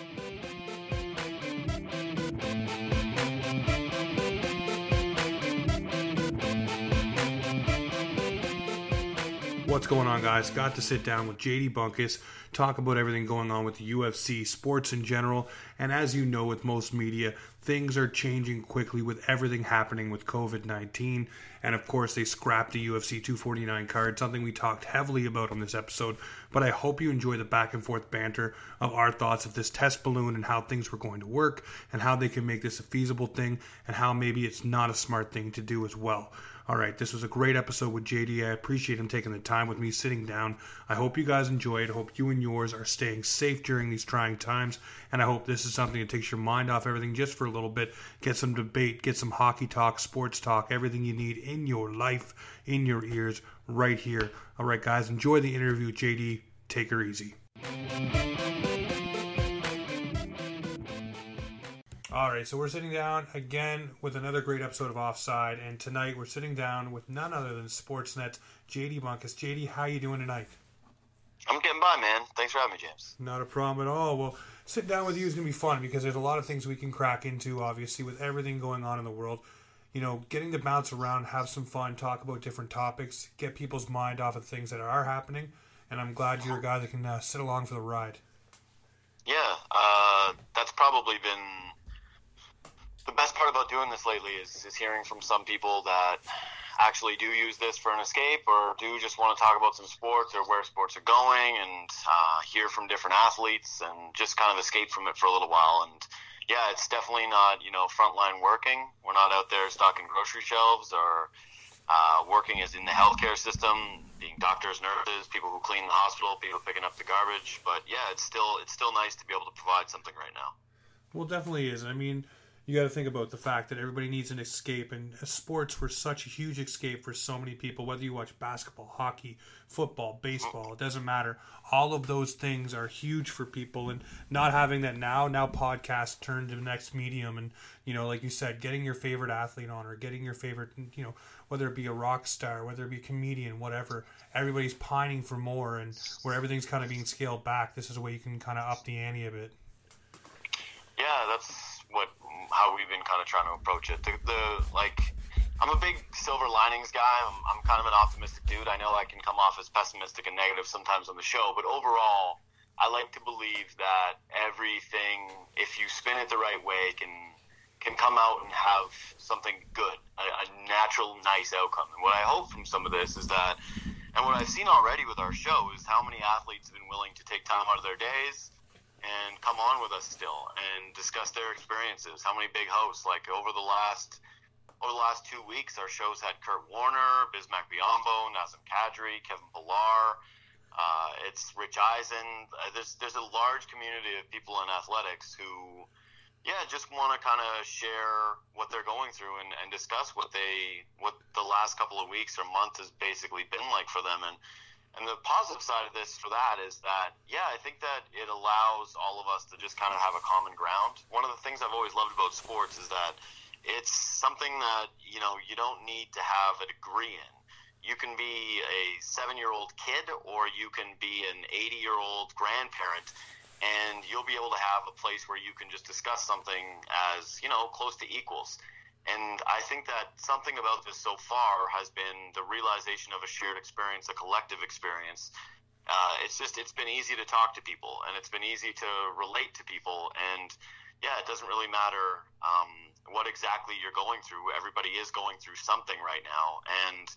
Thank you. What's going on, guys? Got to sit down with JD Bunkis, talk about everything going on with the UFC, sports in general, and as you know, with most media, things are changing quickly with everything happening with COVID 19. And of course, they scrapped the UFC 249 card, something we talked heavily about on this episode. But I hope you enjoy the back and forth banter of our thoughts of this test balloon and how things were going to work, and how they can make this a feasible thing, and how maybe it's not a smart thing to do as well. All right, this was a great episode with JD. I appreciate him taking the time with me sitting down. I hope you guys enjoyed. I hope you and yours are staying safe during these trying times. And I hope this is something that takes your mind off everything just for a little bit. Get some debate, get some hockey talk, sports talk, everything you need in your life, in your ears, right here. All right, guys, enjoy the interview JD. Take her easy. All right, so we're sitting down again with another great episode of Offside, and tonight we're sitting down with none other than Sportsnet's JD Bunkis. JD, how you doing tonight? I'm getting by, man. Thanks for having me, James. Not a problem at all. Well, sitting down with you is going to be fun because there's a lot of things we can crack into, obviously, with everything going on in the world. You know, getting to bounce around, have some fun, talk about different topics, get people's mind off of things that are happening, and I'm glad you're a guy that can uh, sit along for the ride. Yeah, uh, that's probably been the best part about doing this lately is, is hearing from some people that actually do use this for an escape or do just want to talk about some sports or where sports are going and uh, hear from different athletes and just kind of escape from it for a little while. And yeah, it's definitely not, you know, frontline working. We're not out there stocking grocery shelves or uh, working as in the healthcare system, being doctors, nurses, people who clean the hospital, people picking up the garbage. But yeah, it's still it's still nice to be able to provide something right now. Well, definitely is. I mean, you got to think about the fact that everybody needs an escape, and sports were such a huge escape for so many people. Whether you watch basketball, hockey, football, baseball, it doesn't matter. All of those things are huge for people, and not having that now, now podcast turned to the next medium, and you know, like you said, getting your favorite athlete on, or getting your favorite, you know, whether it be a rock star, whether it be a comedian, whatever. Everybody's pining for more, and where everything's kind of being scaled back, this is a way you can kind of up the ante a bit. Yeah, that's how we've been kind of trying to approach it. The, the like, I'm a big silver linings guy. I'm, I'm kind of an optimistic dude. I know I can come off as pessimistic and negative sometimes on the show, but overall, I like to believe that everything, if you spin it the right way, can can come out and have something good, a, a natural, nice outcome. And what I hope from some of this is that, and what I've seen already with our show is how many athletes have been willing to take time out of their days and come on with us still and discuss their experiences. How many big hosts? Like over the last over the last two weeks, our shows had Kurt Warner, Bismack Biyombo, Nazem Kadri, Kevin Pillar. Uh, it's Rich Eisen. Uh, there's there's a large community of people in athletics who, yeah, just want to kind of share what they're going through and, and discuss what they what the last couple of weeks or month has basically been like for them and and the positive side of this for that is that, yeah, I think that it allows all of us to just kind of have a common ground. One of the things I've always loved about sports is that it's something that, you know, you don't need to have a degree in. You can be a seven year old kid or you can be an 80 year old grandparent and you'll be able to have a place where you can just discuss something as, you know, close to equals. And I think that something about this so far has been the realization of a shared experience, a collective experience. Uh, it's just it's been easy to talk to people, and it's been easy to relate to people. And yeah, it doesn't really matter um, what exactly you're going through. Everybody is going through something right now, and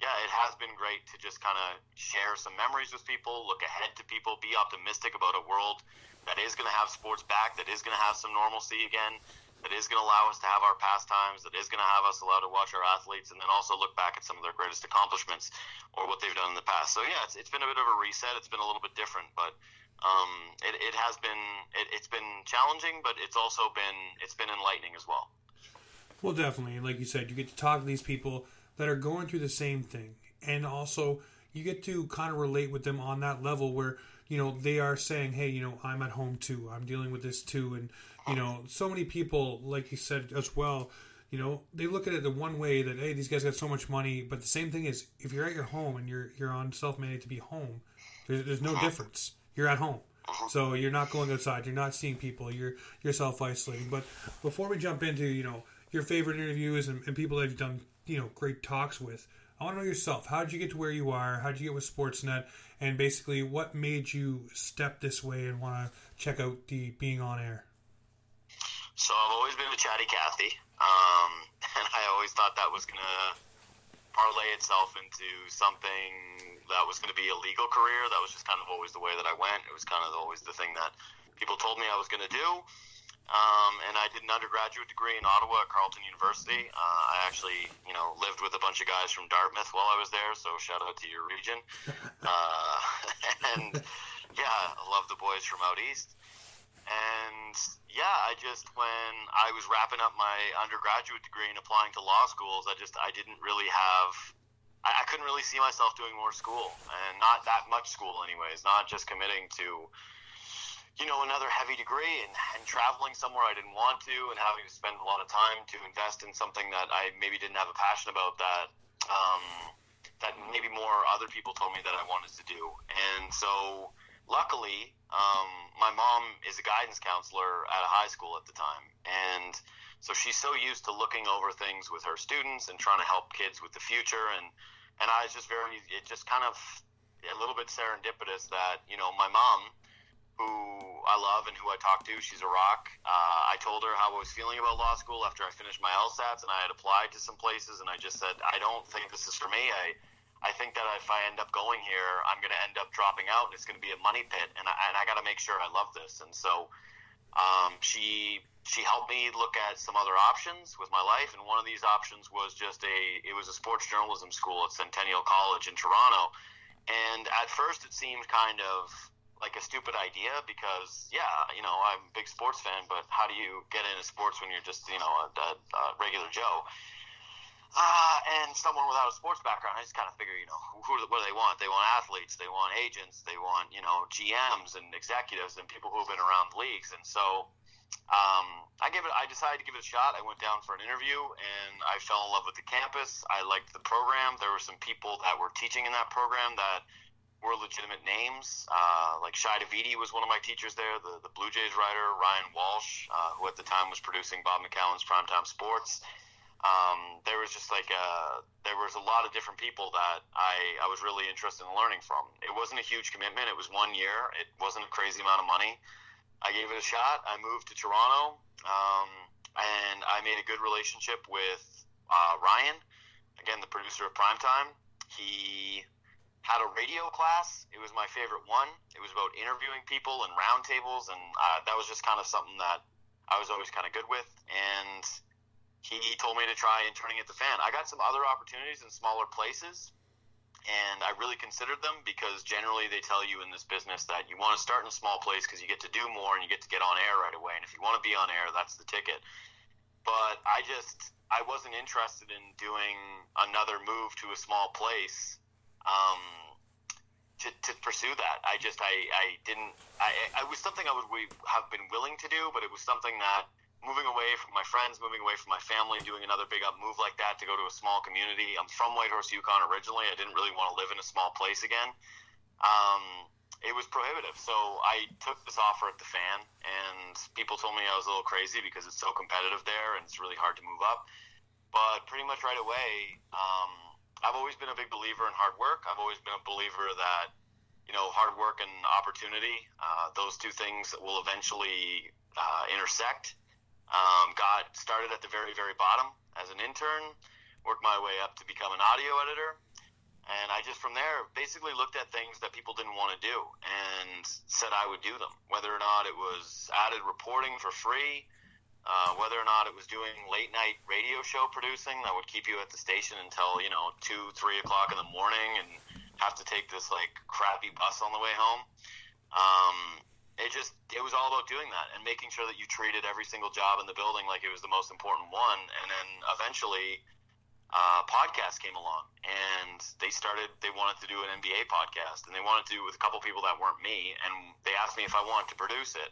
yeah, it has been great to just kind of share some memories with people, look ahead to people, be optimistic about a world that is going to have sports back, that is going to have some normalcy again that is going to allow us to have our pastimes, that is going to have us allowed to watch our athletes, and then also look back at some of their greatest accomplishments or what they've done in the past. So yeah, it's, it's been a bit of a reset. It's been a little bit different, but um, it, it has been it, it's been challenging, but it's also been it's been enlightening as well. Well, definitely, like you said, you get to talk to these people that are going through the same thing, and also you get to kind of relate with them on that level where you know they are saying hey you know i'm at home too i'm dealing with this too and you know, so many people, like you said as well, you know, they look at it the one way that hey, these guys got so much money, but the same thing is if you're at your home and you're you're on self managed to be home, there's, there's no difference. You're at home. Mm-hmm. So you're not going outside. You're not seeing people. You're you're self isolating. But before we jump into you know your favorite interviews and, and people that you've done you know great talks with, I want to know yourself. How did you get to where you are? How did you get with Sportsnet? And basically, what made you step this way and want to check out the being on air? So I've always been a chatty Cathy, um, and I always thought that was gonna parlay itself into something that was going to be a legal career. That was just kind of always the way that I went. It was kind of always the thing that people told me I was going to do. Um, and I did an undergraduate degree in Ottawa at Carleton University. Uh, I actually, you know, lived with a bunch of guys from Dartmouth while I was there, so shout out to your region. Uh, and yeah, I love the boys from out east. And yeah, I just when I was wrapping up my undergraduate degree and applying to law schools, I just I didn't really have I, I couldn't really see myself doing more school and not that much school anyways, not just committing to you know, another heavy degree and, and traveling somewhere I didn't want to and having to spend a lot of time to invest in something that I maybe didn't have a passion about that um, that maybe more other people told me that I wanted to do. And so luckily, um, my mom is a guidance counselor at a high school at the time. And so she's so used to looking over things with her students and trying to help kids with the future. And, and I was just very, it just kind of a little bit serendipitous that, you know, my mom, who I love and who I talk to. She's a rock. Uh, I told her how I was feeling about law school after I finished my LSATs, and I had applied to some places, and I just said, I don't think this is for me. I, I think that if I end up going here, I'm going to end up dropping out, and it's going to be a money pit, and I, and I got to make sure I love this. And so um, she she helped me look at some other options with my life, and one of these options was just a it was a sports journalism school at Centennial College in Toronto. And at first, it seemed kind of like a stupid idea because yeah, you know, I'm a big sports fan, but how do you get into sports when you're just you know a, a, a regular Joe? Uh, and someone without a sports background, I just kind of figure, you know, who, what do they want? They want athletes, they want agents, they want, you know, GMs and executives and people who have been around leagues. And so, um, I give it. I decided to give it a shot. I went down for an interview, and I fell in love with the campus. I liked the program. There were some people that were teaching in that program that were legitimate names. Uh, like Shi Davidi was one of my teachers there, the, the Blue Jays writer, Ryan Walsh, uh, who at the time was producing Bob McCallum's Primetime Sports. Um, there was just like a, there was a lot of different people that I, I was really interested in learning from. It wasn't a huge commitment. It was one year. It wasn't a crazy amount of money. I gave it a shot. I moved to Toronto, um, and I made a good relationship with uh, Ryan, again the producer of Primetime. He had a radio class. It was my favorite one. It was about interviewing people and roundtables, and uh, that was just kind of something that I was always kind of good with. And he told me to try interning at the fan. I got some other opportunities in smaller places, and I really considered them because generally they tell you in this business that you want to start in a small place because you get to do more and you get to get on air right away. And if you want to be on air, that's the ticket. But I just I wasn't interested in doing another move to a small place. Um, to, to pursue that. I just I, I didn't I it was something I would have been willing to do, but it was something that moving away from my friends, moving away from my family, doing another big up move like that to go to a small community. I'm from Whitehorse, Yukon originally. I didn't really want to live in a small place again. Um, it was prohibitive. So I took this offer at the fan, and people told me I was a little crazy because it's so competitive there and it's really hard to move up. But pretty much right away, um, I've always been a big believer in hard work. I've always been a believer that, you know, hard work and opportunity, uh, those two things will eventually uh, intersect. Um, got started at the very, very bottom as an intern, worked my way up to become an audio editor. And I just from there basically looked at things that people didn't want to do and said I would do them. Whether or not it was added reporting for free, uh, whether or not it was doing late night radio show producing that would keep you at the station until, you know, 2, 3 o'clock in the morning and have to take this like crappy bus on the way home. Um, it just it was all about doing that and making sure that you treated every single job in the building like it was the most important one and then eventually uh, podcast came along and they started they wanted to do an nba podcast and they wanted to do it with a couple people that weren't me and they asked me if i wanted to produce it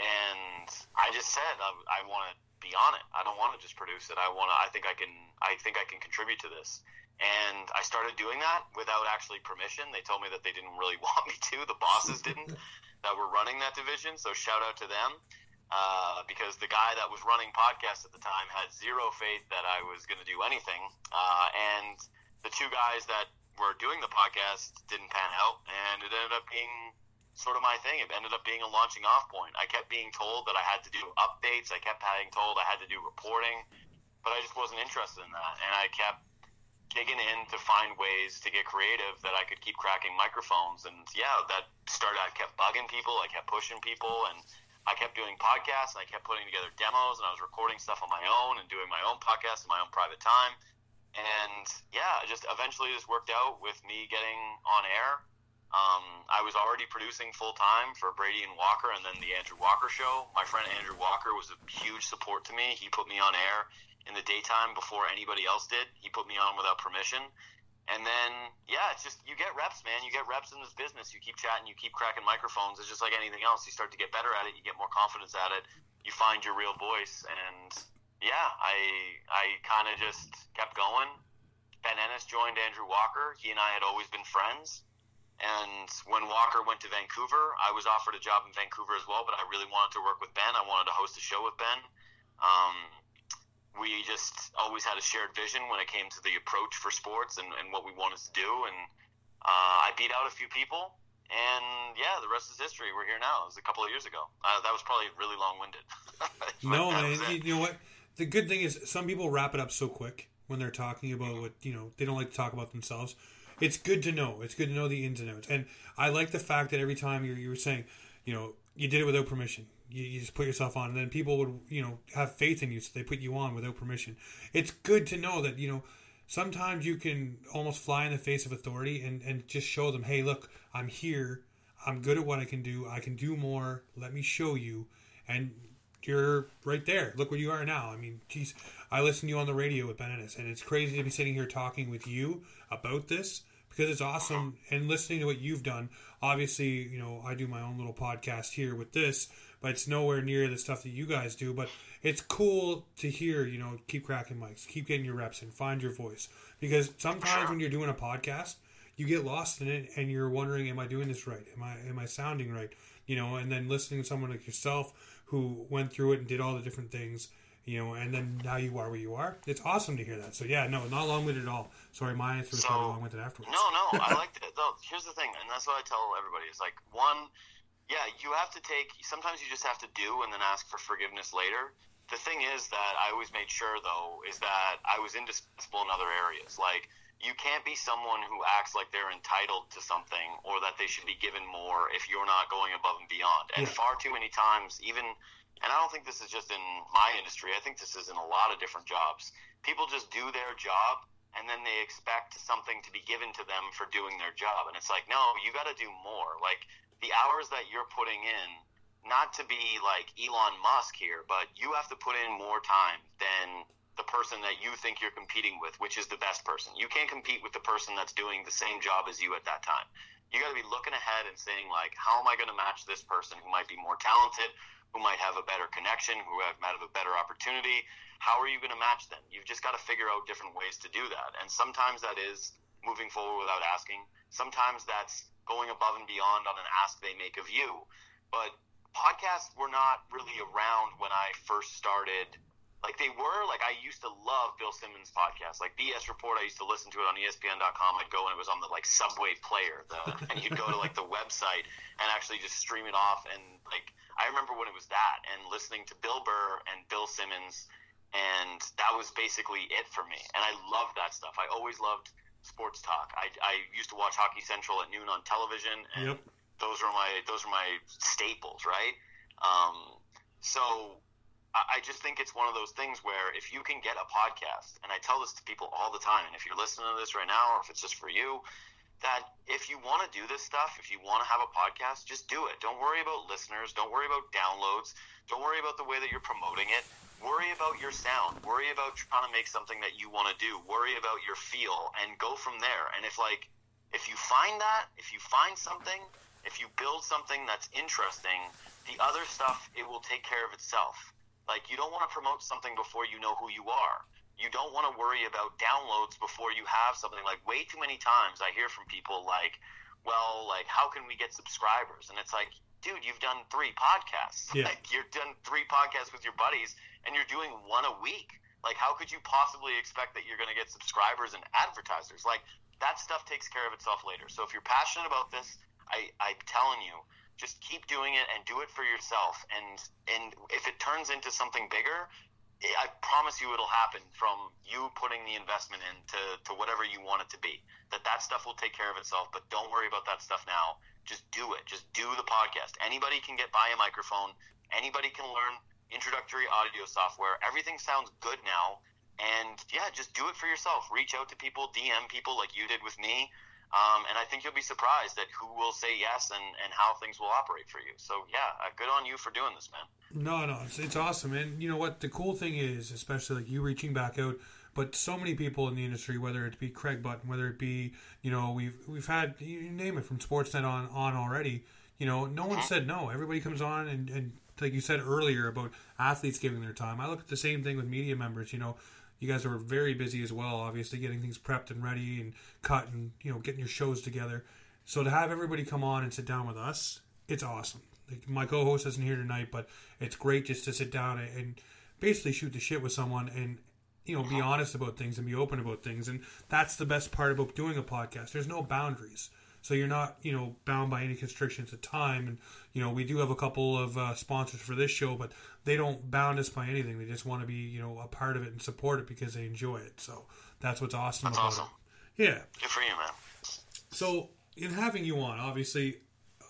and i just said i, I want to be on it i don't want to just produce it i want to i think i can i think i can contribute to this and I started doing that without actually permission. They told me that they didn't really want me to. The bosses didn't. that were running that division. So shout out to them. Uh, because the guy that was running podcasts at the time had zero faith that I was going to do anything. Uh, and the two guys that were doing the podcast didn't pan out, and it ended up being sort of my thing. It ended up being a launching off point. I kept being told that I had to do updates. I kept being told I had to do reporting, but I just wasn't interested in that. And I kept digging in to find ways to get creative that I could keep cracking microphones. And yeah, that started. I kept bugging people. I kept pushing people, and I kept doing podcasts and I kept putting together demos and I was recording stuff on my own and doing my own podcast in my own private time. And yeah, just eventually this worked out with me getting on air. Um, I was already producing full time for Brady and Walker and then the Andrew Walker show. My friend Andrew Walker was a huge support to me. He put me on air in the daytime before anybody else did. He put me on without permission. And then, yeah, it's just you get reps, man. You get reps in this business. You keep chatting, you keep cracking microphones. It's just like anything else. You start to get better at it. You get more confidence at it. You find your real voice. And yeah, I I kind of just kept going. Ben Ennis joined Andrew Walker. He and I had always been friends. And when Walker went to Vancouver, I was offered a job in Vancouver as well. But I really wanted to work with Ben. I wanted to host a show with Ben. Um, we just always had a shared vision when it came to the approach for sports and, and what we wanted to do. And uh, I beat out a few people, and yeah, the rest is history. We're here now. It was a couple of years ago. Uh, that was probably really long winded. no, man. You know what? The good thing is some people wrap it up so quick when they're talking about what you know they don't like to talk about themselves. It's good to know. It's good to know the ins and outs. And I like the fact that every time you were saying, you know, you did it without permission you, you, just put yourself on, and then people would you know have faith in you, so they put you on without permission. It's good to know that you know sometimes you can almost fly in the face of authority and and just show them, hey, look, I'm here. I'm good at what I can do. I can do more. Let me show you. And you're right there. Look where you are now. I mean, geez, I listen to you on the radio with Ben Ennis, and it's crazy to be sitting here talking with you about this because it's awesome and listening to what you've done. Obviously, you know, I do my own little podcast here with this, but it's nowhere near the stuff that you guys do. But it's cool to hear, you know, keep cracking mics, keep getting your reps in, find your voice. Because sometimes when you're doing a podcast, you get lost in it and you're wondering, am I doing this right? Am I am I sounding right? You know, and then listening to someone like yourself who went through it and did all the different things, you know, and then now you are where you are. It's awesome to hear that. So yeah, no, not long winded at all. Sorry, my answer was so, long winded afterwards. No, no, I like it. Though, here's the thing, and that's what I tell everybody: is like one, yeah, you have to take. Sometimes you just have to do and then ask for forgiveness later. The thing is that I always made sure, though, is that I was indispensable in other areas. Like you can't be someone who acts like they're entitled to something or that they should be given more if you're not going above and beyond. And yeah. far too many times, even, and I don't think this is just in my industry. I think this is in a lot of different jobs. People just do their job and then they expect something to be given to them for doing their job. And it's like, no, you got to do more. Like the hours that you're putting in, not to be like Elon Musk here, but you have to put in more time than the person that you think you're competing with, which is the best person. You can't compete with the person that's doing the same job as you at that time. You got to be looking ahead and saying like, how am I going to match this person who might be more talented, who might have a better connection, who might have a better opportunity? How are you going to match them? You've just got to figure out different ways to do that. And sometimes that is moving forward without asking. Sometimes that's going above and beyond on an ask they make of you. But podcasts were not really around when I first started. Like they were, like I used to love Bill Simmons' podcast. Like BS Report, I used to listen to it on ESPN.com. I'd go and it was on the like Subway player, the, and you'd go to like the website and actually just stream it off. And like I remember when it was that, and listening to Bill Burr and Bill Simmons, and that was basically it for me. And I loved that stuff. I always loved sports talk. I, I used to watch Hockey Central at noon on television, and yep. those are my those are my staples, right? Um, so I, I just think it's one of those things where if you can get a podcast, and I tell this to people all the time, and if you're listening to this right now, or if it's just for you, that if you want to do this stuff, if you want to have a podcast, just do it. Don't worry about listeners. Don't worry about downloads. Don't worry about the way that you're promoting it worry about your sound worry about trying to make something that you want to do worry about your feel and go from there and if like if you find that if you find something if you build something that's interesting the other stuff it will take care of itself like you don't want to promote something before you know who you are you don't want to worry about downloads before you have something like way too many times i hear from people like well like how can we get subscribers and it's like dude, you've done three podcasts. Yeah. Like, you've done three podcasts with your buddies, and you're doing one a week. Like, how could you possibly expect that you're going to get subscribers and advertisers? Like, that stuff takes care of itself later. So if you're passionate about this, I, I'm telling you, just keep doing it and do it for yourself. And and if it turns into something bigger, I promise you it'll happen from you putting the investment into to whatever you want it to be. That that stuff will take care of itself. But don't worry about that stuff now. Just do it. Just do the podcast. Anybody can get by a microphone. Anybody can learn introductory audio software. Everything sounds good now. And yeah, just do it for yourself. Reach out to people, DM people like you did with me. Um, and I think you'll be surprised at who will say yes and, and how things will operate for you. So, yeah, uh, good on you for doing this, man. No, no, it's, it's awesome. And you know what? The cool thing is, especially like you reaching back out, but so many people in the industry, whether it be Craig Button, whether it be, you know, we've we've had, you name it, from Sportsnet on, on already, you know, no one said no. Everybody comes on and, and like you said earlier about athletes giving their time. I look at the same thing with media members, you know, you guys are very busy as well, obviously getting things prepped and ready and cut and you know getting your shows together. So to have everybody come on and sit down with us, it's awesome. Like my co-host isn't here tonight, but it's great just to sit down and basically shoot the shit with someone and you know be honest about things and be open about things. And that's the best part about doing a podcast. There's no boundaries. So you're not, you know, bound by any constrictions of time. And you know, we do have a couple of uh, sponsors for this show, but they don't bound us by anything. They just want to be, you know, a part of it and support it because they enjoy it. So that's what's awesome That's about awesome. it. Yeah. Good for you, man. So in having you on, obviously,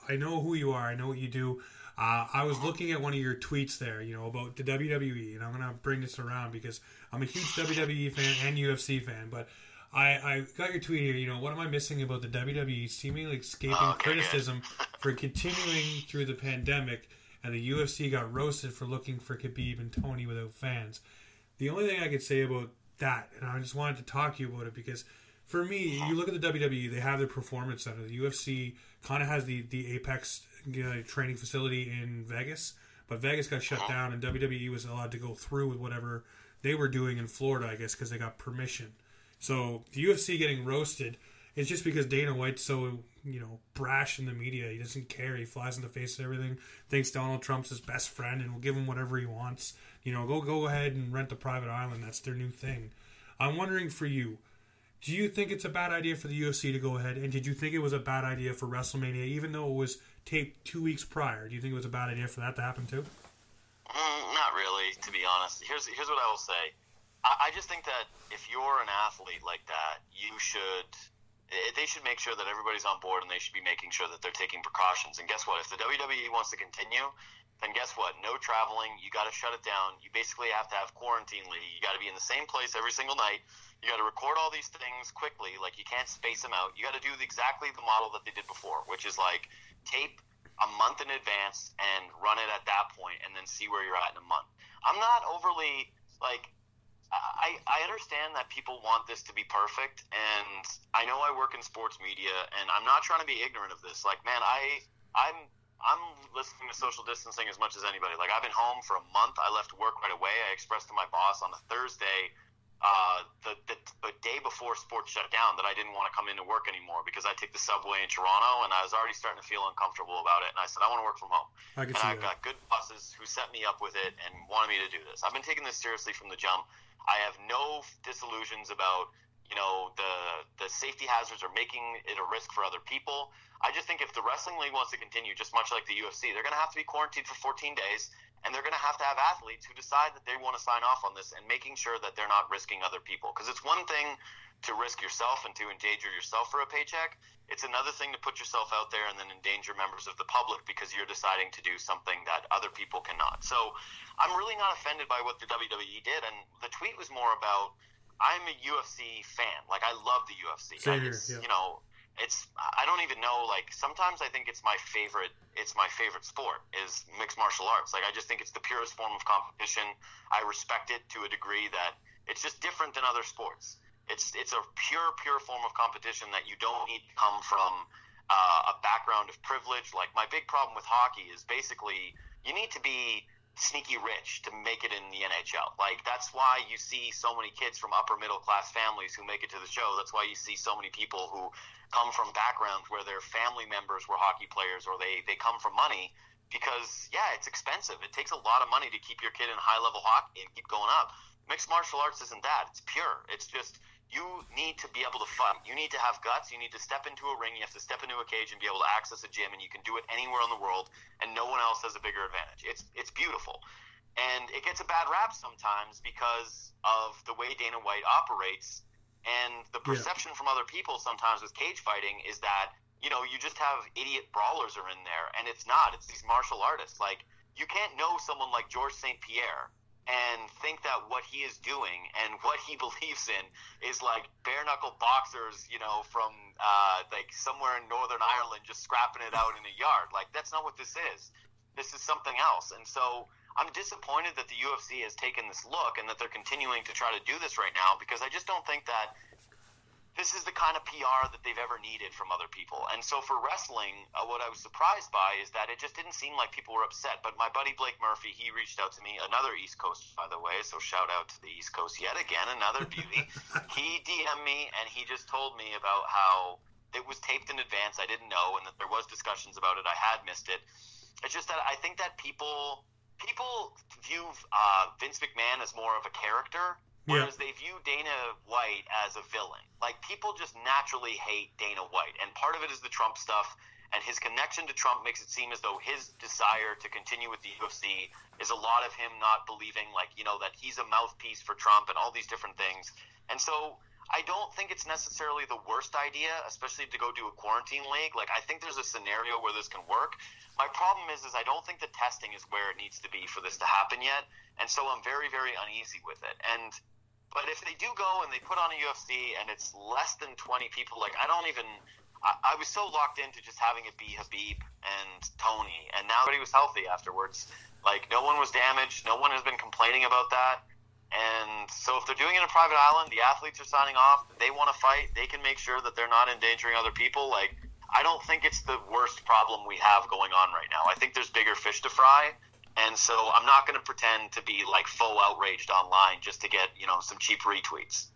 I know who you are. I know what you do. Uh, I was looking at one of your tweets there, you know, about the WWE, and I'm gonna bring this around because I'm a huge WWE fan and UFC fan. But I, I got your tweet here. You know, what am I missing about the WWE seemingly escaping Oh, okay, criticism for continuing through the pandemic, and the UFC got roasted for looking for Khabib and Tony without fans. The only thing I could say about that, and I just wanted to talk to you about it because for me, you look at the WWE, they have their performance center. The UFC kind of has the the Apex you know, training facility in Vegas, but Vegas got shut uh-huh. down, and WWE was allowed to go through with whatever they were doing in Florida, I guess, because they got permission. So the UFC getting roasted is just because Dana White's so you know brash in the media. He doesn't care. He flies in the face of everything. Thinks Donald Trump's his best friend and will give him whatever he wants. You know, go go ahead and rent a private island. That's their new thing. I'm wondering for you. Do you think it's a bad idea for the UFC to go ahead? And did you think it was a bad idea for WrestleMania, even though it was taped two weeks prior? Do you think it was a bad idea for that to happen too? Mm, not really, to be honest. Here's here's what I will say. I, just think that if you're an athlete like that, you should they should make sure that everybody's on board and they should be making sure that they're taking precautions. And guess what? If the WWE wants to continue, then guess what? No traveling. You got to shut it down. You basically have to have quarantine league. You got to be in the same place every single night. You got to record all these things quickly. Like you can't space them out. You got to do exactly the model that they did before, which is like tape a month in advance and run it at that point, and then see where you're at in a month. I'm not overly like I, I understand that people want this to be perfect, and I know I work in sports media, and I'm not trying to be ignorant of this. Like, man, I I'm I'm listening to social distancing as much as anybody. Like, I've been home for a month. I left work right away. I expressed to my boss on a Thursday, uh, the, the the day before sports shut down, that I didn't want to come into work anymore because I take the subway in Toronto, and I was already starting to feel uncomfortable about it. And I said, I want to work from home. I and I've that. got good bosses who set me up with it and wanted me to do this. I've been taking this seriously from the jump. I have no disillusions about you know the the safety hazards or making it a risk for other people. I just think if the wrestling league wants to continue, just much like the UFC, they're going to have to be quarantined for 14 days, and they're going to have to have athletes who decide that they want to sign off on this and making sure that they're not risking other people. Because it's one thing to risk yourself and to endanger yourself for a paycheck. It's another thing to put yourself out there and then endanger members of the public because you're deciding to do something that other people cannot. So I'm really not offended by what the WWE did, and the tweet was more about I'm a UFC fan. Like I love the UFC. Same It's, yeah. You know, it's I don't even know. Like sometimes I think it's my favorite. It's my favorite sport is mixed martial arts. Like I just think it's the purest form of competition. I respect it to a degree that it's just different than other sports. It's it's a pure pure form of competition that you don't need to come from uh, a background of privilege. Like my big problem with hockey is basically you need to be sneaky rich to make it in the NHL. Like that's why you see so many kids from upper middle class families who make it to the show. That's why you see so many people who come from backgrounds where their family members were hockey players or they they come from money because yeah, it's expensive. It takes a lot of money to keep your kid in high level hockey and keep going up. Mixed martial arts isn't that. It's pure. It's just you need to be able to fight. You need to have guts. You need to step into a ring. You have to step into a cage and be able to access a gym, and you can do it anywhere in the world, and no one else has a bigger advantage. It's it's beautiful, and it gets a bad rap sometimes because of the way Dana White operates, and the perception yeah. from other people sometimes with cage fighting is that you know you just have idiot brawlers are in there, and it's not. It's these martial artists. Like you can't know someone like George St. Pierre and think that what he is doing and what he believes in is like bare knuckle boxers, you know, from uh, like somewhere in Northern Ireland just scrapping it out in a yard. Like that's not what this is. This is something else. And so I'm disappointed that the UFC has taken this look and that they're continuing to try to do this right now because I just don't think that this is the kind of PR that they've ever needed from other people. And so for wrestling, uh, what I was surprised by is that it just didn't seem like people were upset. But my buddy Blake Murphy, he reached out to me, another East Coast, by the way. So shout out to the East Coast yet again, another beauty. he DM'd me and he just told me about how it was taped in advance. I didn't know, and that there was discussions about it. I had missed it. It's just that I think that people people view uh, Vince McMahon as more of a character Whereas yeah. they view Dana White as a villain. Like people just naturally hate Dana White, and part of it is the Trump stuff. And his connection to Trump makes it seem as though his desire to continue with the UFC is a lot of him not believing, like you know, that he's a mouthpiece for Trump and all these different things. And so I don't think it's necessarily the worst idea, especially to go do a quarantine league. Like I think there's a scenario where this can work. My problem is, is I don't think the testing is where it needs to be for this to happen yet, and so I'm very, very uneasy with it. And but if they do go and they put on a UFC and it's less than 20 people, like I don't even. I, I was so locked into just having it be Khabib and Tony, and now that he was healthy afterwards, like no one was damaged, no one has been complaining about that. And so if they're doing it in a private island, the athletes are signing off, they want to fight, they can make sure that they're not endangering other people. Like I don't think it's the worst problem we have going on right now. I think there's bigger fish to fry. And so I'm not going to pretend to be like full outraged online just to get, you know, some cheap retweets.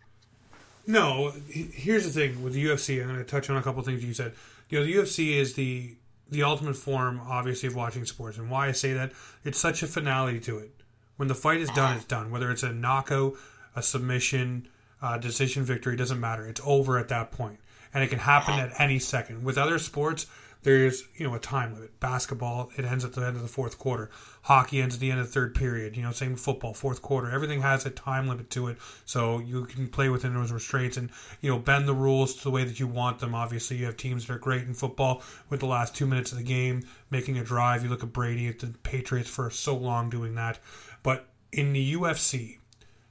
No, here's the thing with the UFC. I'm going to touch on a couple things you said. You know, the UFC is the the ultimate form, obviously, of watching sports. And why I say that, it's such a finality to it. When the fight is done, uh-huh. it's done. Whether it's a knockout, a submission, a decision victory, doesn't matter. It's over at that point. And it can happen uh-huh. at any second. With other sports, there's you know a time limit. Basketball it ends at the end of the fourth quarter. Hockey ends at the end of the third period. You know, same football, fourth quarter. Everything has a time limit to it, so you can play within those restraints and you know bend the rules to the way that you want them. Obviously, you have teams that are great in football with the last two minutes of the game making a drive. You look at Brady at the Patriots for so long doing that, but in the UFC,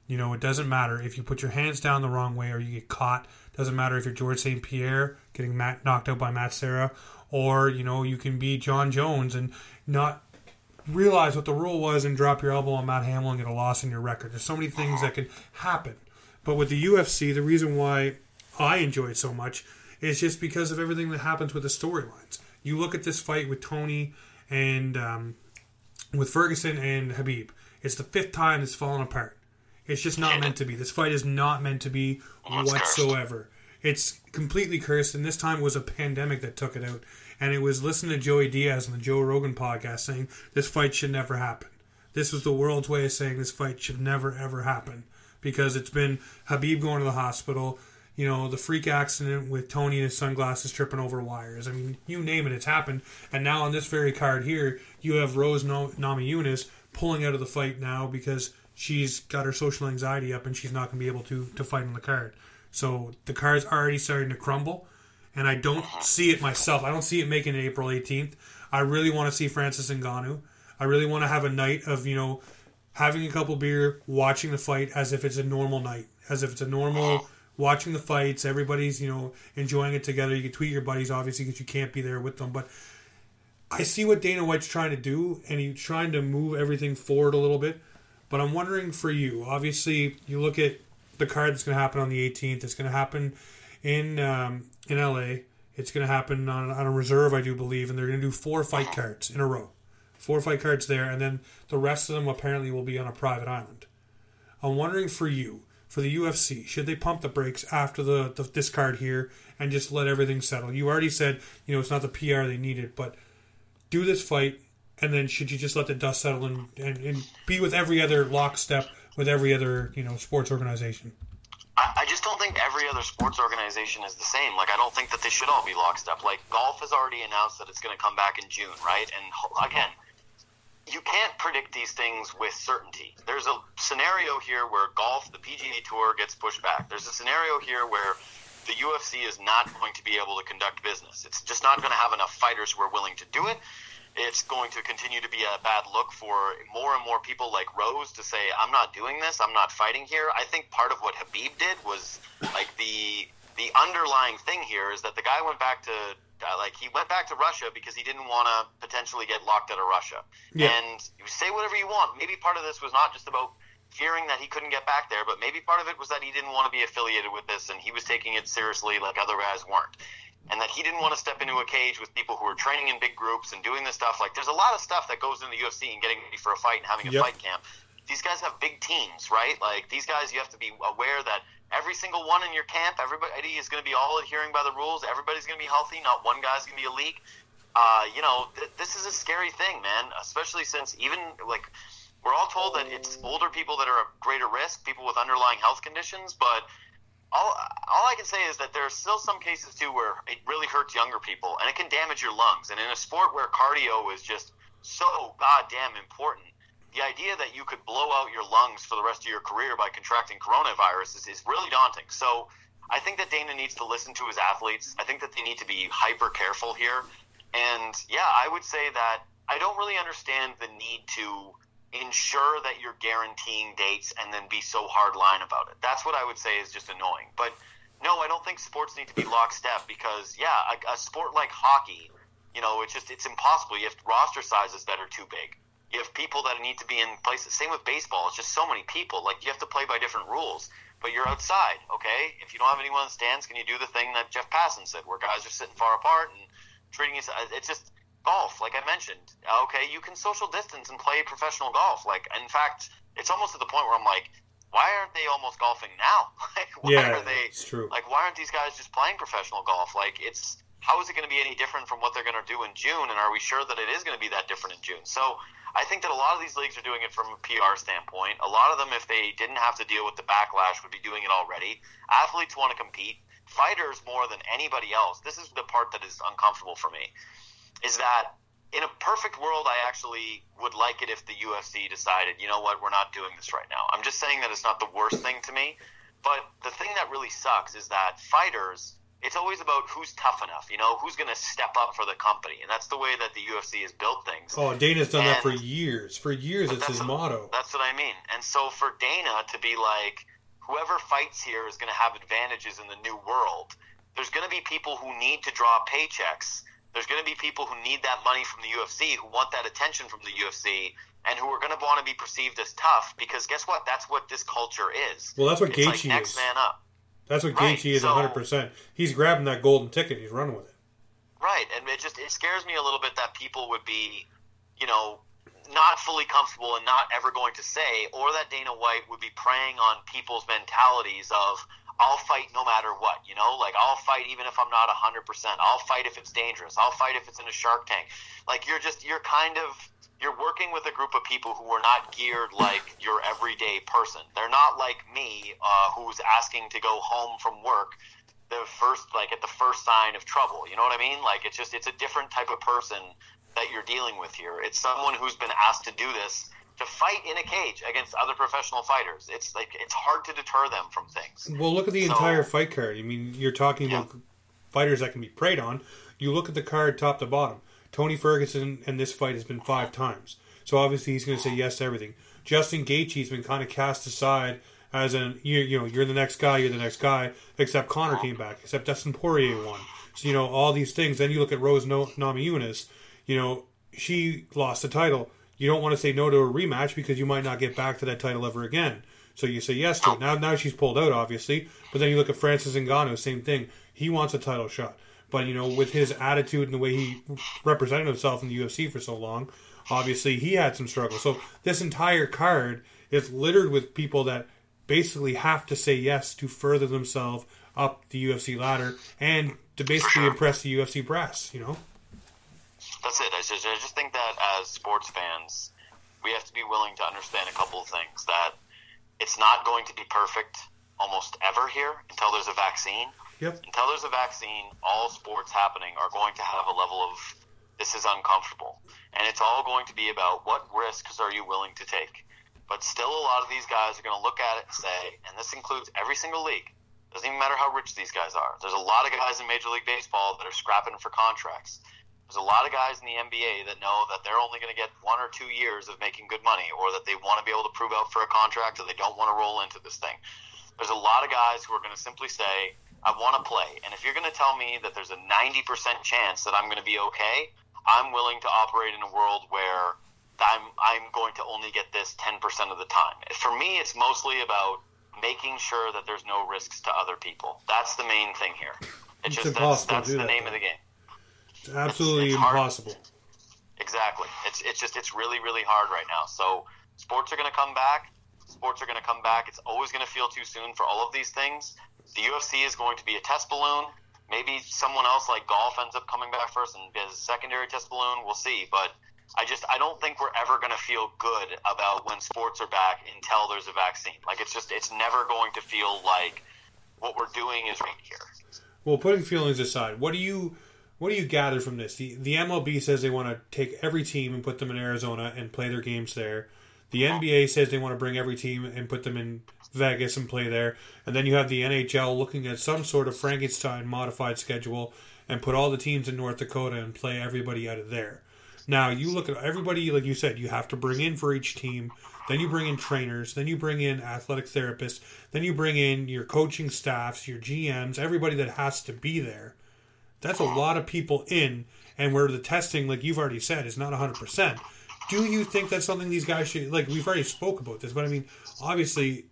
you know, it doesn't matter if you put your hands down the wrong way or you get caught. Doesn't matter if you're George St. Pierre getting Matt, knocked out by Matt Serra or you know you can be Jon Jones and not realize what the rule was and drop your elbow on Matt Hamill and get a loss in your record. There's so many things that can happen. But with the UFC, the reason why I enjoy it so much is just because of everything that happens with the storylines. You look at this fight with Tony and um, with Ferguson and Khabib. It's the fifth time it's fallen apart. It's just not meant to be. This fight is not meant to be whatsoever. It's completely cursed, and this time was a pandemic that took it out. And it was listening to Joey Diaz on the Joe Rogan podcast saying this fight should never happen. This was the world's way of saying this fight should never ever happen because it's been Khabib going to the hospital, you know, the freak accident with Tony and his sunglasses tripping over wires. I mean, you name it, it's happened. And now on this very card here, you have Rose nami Namajunas pulling out of the fight now because she's got her social anxiety up and she's not going to be able to to fight on the card. So the card's already starting to crumble, and I don't see it myself. I don't see it making it April 18th. I really want to see Francis Ngannou. I really want to have a night of, you know, having a couple beer, watching the fight as if it's a normal night, as if it's a normal watching the fights. Everybody's, you know, enjoying it together. You can tweet your buddies, obviously, because you can't be there with them. But I see what Dana White's trying to do, and he's trying to move everything forward a little bit. But I'm wondering for you, obviously, you look at the card that's going to happen on the 18th. It's going to happen in um, in LA. It's going to happen on, on a reserve, I do believe, and they're going to do four fight cards in a row. Four fight cards there, and then the rest of them apparently will be on a private island. I'm wondering for you, for the UFC, should they pump the brakes after the, the this card here and just let everything settle? You already said, you know, it's not the PR they needed, but do this fight, and then should you just let the dust settle and, and, and be with every other lockstep with every other, you know, sports organization? I, I just don't think every other sports organization is the same. Like, I don't think that they should all be lockstep. Like, golf has already announced that it's going to come back in June, right? And again, you can't predict these things with certainty. There's a scenario here where golf, the PGA Tour, gets pushed back. There's a scenario here where the UFC is not going to be able to conduct business. It's just not going to have enough fighters who are willing to do it. It's going to continue to be a bad look for more and more people like Rose to say, "I'm not doing this. I'm not fighting here." I think part of what Khabib did was like the the underlying thing here is that the guy went back to uh, like he went back to Russia because he didn't want to potentially get locked out of Russia. Yeah. And you say whatever you want. Maybe part of this was not just about fearing that he couldn't get back there, but maybe part of it was that he didn't want to be affiliated with this and he was taking it seriously like other guys weren't. And that he didn't want to step into a cage with people who are training in big groups and doing this stuff. Like, there's a lot of stuff that goes into the UFC and getting ready for a fight and having a yep. fight camp. These guys have big teams, right? Like, these guys, you have to be aware that every single one in your camp, everybody is going to be all adhering by the rules. Everybody's going to be healthy. Not one guy's going to be a leak. Uh, you know, th- this is a scary thing, man. Especially since even like we're all told that it's older people that are at greater risk, people with underlying health conditions. But all all I can say is that there are still some cases too where it really hurts younger people and it can damage your lungs. And in a sport where cardio is just so goddamn important the idea that you could blow out your lungs for the rest of your career by contracting coronavirus is, is really daunting. So I think that Dana needs to listen to his athletes. I think that they need to be hyper careful here. And yeah, I would say that I don't really understand the need to ensure that you're guaranteeing dates and then be so hard line about it. That's what I would say is just annoying. But no, I don't think sports need to be lockstep because yeah, a, a sport like hockey, you know, it's just it's impossible. You have roster sizes that are too big you have people that need to be in places. Same with baseball. It's just so many people. Like you have to play by different rules. But you're outside, okay? If you don't have anyone in the stands, can you do the thing that Jeff Passan said, where guys are sitting far apart and treating you? It's just golf, like I mentioned. Okay, you can social distance and play professional golf. Like, in fact, it's almost to the point where I'm like, why aren't they almost golfing now? like, why yeah, are they? It's true. Like, why aren't these guys just playing professional golf? Like, it's how is it going to be any different from what they're going to do in June? And are we sure that it is going to be that different in June? So I think that a lot of these leagues are doing it from a PR standpoint. A lot of them, if they didn't have to deal with the backlash, would be doing it already. Athletes want to compete. Fighters more than anybody else. This is the part that is uncomfortable for me. Is that in a perfect world, I actually would like it if the UFC decided, you know what, we're not doing this right now. I'm just saying that it's not the worst thing to me. But the thing that really sucks is that fighters it's always about who's tough enough, you know, who's going to step up for the company, and that's the way that the UFC has built things. Oh, Dana's done and, that for years. For years, it's his what, motto. That's what I mean. And so for Dana to be like, whoever fights here is going to have advantages in the new world. There's going to be people who need to draw paychecks. There's going to be people who need that money from the UFC, who want that attention from the UFC, and who are going to want to be perceived as tough. Because guess what? That's what this culture is. Well, that's what it's Gaethje like next is. man up. That's what right. Gaethje is so, 100%. He's grabbing that golden ticket. He's running with it. Right, and it just it scares me a little bit that people would be, you know, not fully comfortable and not ever going to say, or that Dana White would be preying on people's mentalities of, I'll fight no matter what, you know, like I'll fight even if I'm not 100%. I'll fight if it's dangerous. I'll fight if it's in a shark tank. Like you're just, you're kind of you're working with a group of people who are not geared like your everyday person. They're not like me, uh, who's asking to go home from work the first, like at the first sign of trouble. You know what I mean? Like it's just, it's a different type of person that you're dealing with here. It's someone who's been asked to do this to fight in a cage against other professional fighters. It's like it's hard to deter them from things. Well, look at the so, entire fight card. I mean, you're talking yeah. about fighters that can be preyed on. You look at the card top to bottom. Tony Ferguson and this fight has been five times. So obviously he's going to say yes to everything. Justin Gaethje's been kind of cast aside as an you, you know you're the next guy, you're the next guy. Except Conor came back, except Dustin Poirier won. So you know all these things. Then you look at Rose no- Namajunas. You know she lost the title. You don't want to say no to a rematch because you might not get back to that title ever again. So you say yes to it. Now now she's pulled out, obviously. But then you look at Francis Ngannou, same thing. He wants a title shot. But you know, with his attitude and the way he represented himself in the UFC for so long, obviously he had some struggles. So this entire card is littered with people that basically have to say yes to further themselves up the UFC ladder and to basically impress the UFC brass. You know. That's it. I just, I just think that as sports fans, we have to be willing to understand a couple of things. That it's not going to be perfect almost ever here until there's a vaccine. Yep. Until there's a vaccine, all sports happening are going to have a level of this is uncomfortable. And it's all going to be about what risks are you willing to take. But still, a lot of these guys are going to look at it and say, and this includes every single league, doesn't even matter how rich these guys are. There's a lot of guys in Major League Baseball that are scrapping for contracts. There's a lot of guys in the NBA that know that they're only going to get one or two years of making good money, or that they want to be able to prove out for a contract, or they don't want to roll into this thing. There's a lot of guys who are going to simply say, I want to play. And if you're going to tell me that there's a 90% chance that I'm going to be okay, I'm willing to operate in a world where I'm, I'm going to only get this 10% of the time. For me, it's mostly about making sure that there's no risks to other people. That's the main thing here. It's, It's just that's, that's the that, name of the game. It's absolutely it's hard. impossible. Exactly. It's it's just it's really really hard right now. So sports are going to come back. Sports are going to come back. It's always going to feel too soon for all of these things. The UFC is going to be a test balloon. Maybe someone else like golf ends up coming back first and is a secondary test balloon. We'll see. But I just I don't think we're ever going to feel good about when sports are back until there's a vaccine. Like it's just it's never going to feel like what we're doing is right here. Well, putting feelings aside, what do you what do you gather from this? The the MLB says they want to take every team and put them in Arizona and play their games there. The uh-huh. NBA says they want to bring every team and put them in Vegas and play there. And then you have the NHL looking at some sort of Frankenstein modified schedule and put all the teams in North Dakota and play everybody out of there. Now you look at everybody, like you said, you have to bring in for each team. Then you bring in trainers. Then you bring in athletic therapists. Then you bring in your coaching staffs, your GMs, everybody that has to be there. That's a lot of people in, and where the testing, like you've already said, is not 100%. Do you think that's something these guys should like? We've already spoke about this, but I mean, obviously,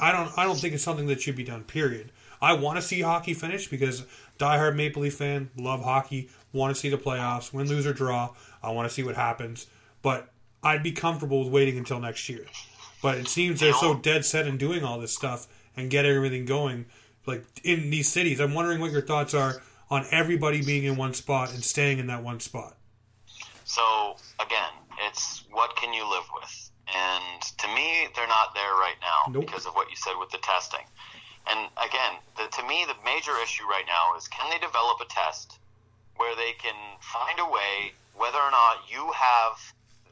I don't. I don't think it's something that should be done. Period. I want to see hockey finish because diehard Maple Leaf fan, love hockey, want to see the playoffs, win, lose or draw. I want to see what happens, but I'd be comfortable with waiting until next year. But it seems they're so dead set in doing all this stuff and getting everything going, like in these cities. I'm wondering what your thoughts are on everybody being in one spot and staying in that one spot. So again, it's what can you live with? And to me, they're not there right now Nope. because of what you said with the testing. And again, the, to me, the major issue right now is can they develop a test where they can find a way, whether or not you have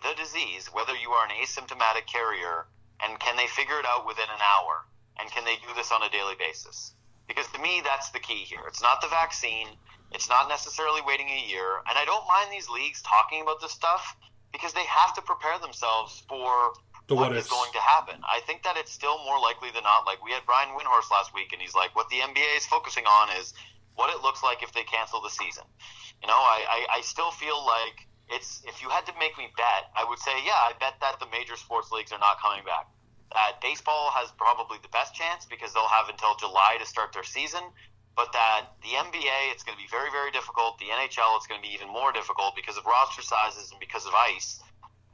the disease, whether you are an asymptomatic carrier, and can they figure it out within an hour? And can they do this on a daily basis? Because to me, that's the key here. It's not the vaccine. It's not necessarily waiting a year. And I don't mind these leagues talking about this stuff because they have to prepare themselves for The what what is going to happen. I think that it's still more likely than not. Like we had Brian Windhorst last week, and he's like, what the NBA is focusing on is what it looks like if they cancel the season. You know, I, I, I still feel like it's if you had to make me bet, I would say, yeah, I bet that the major sports leagues are not coming back. That baseball has probably the best chance because they'll have until July to start their season. But that the NBA, it's going to be very, very difficult. The NHL, it's going to be even more difficult because of roster sizes and because of ice.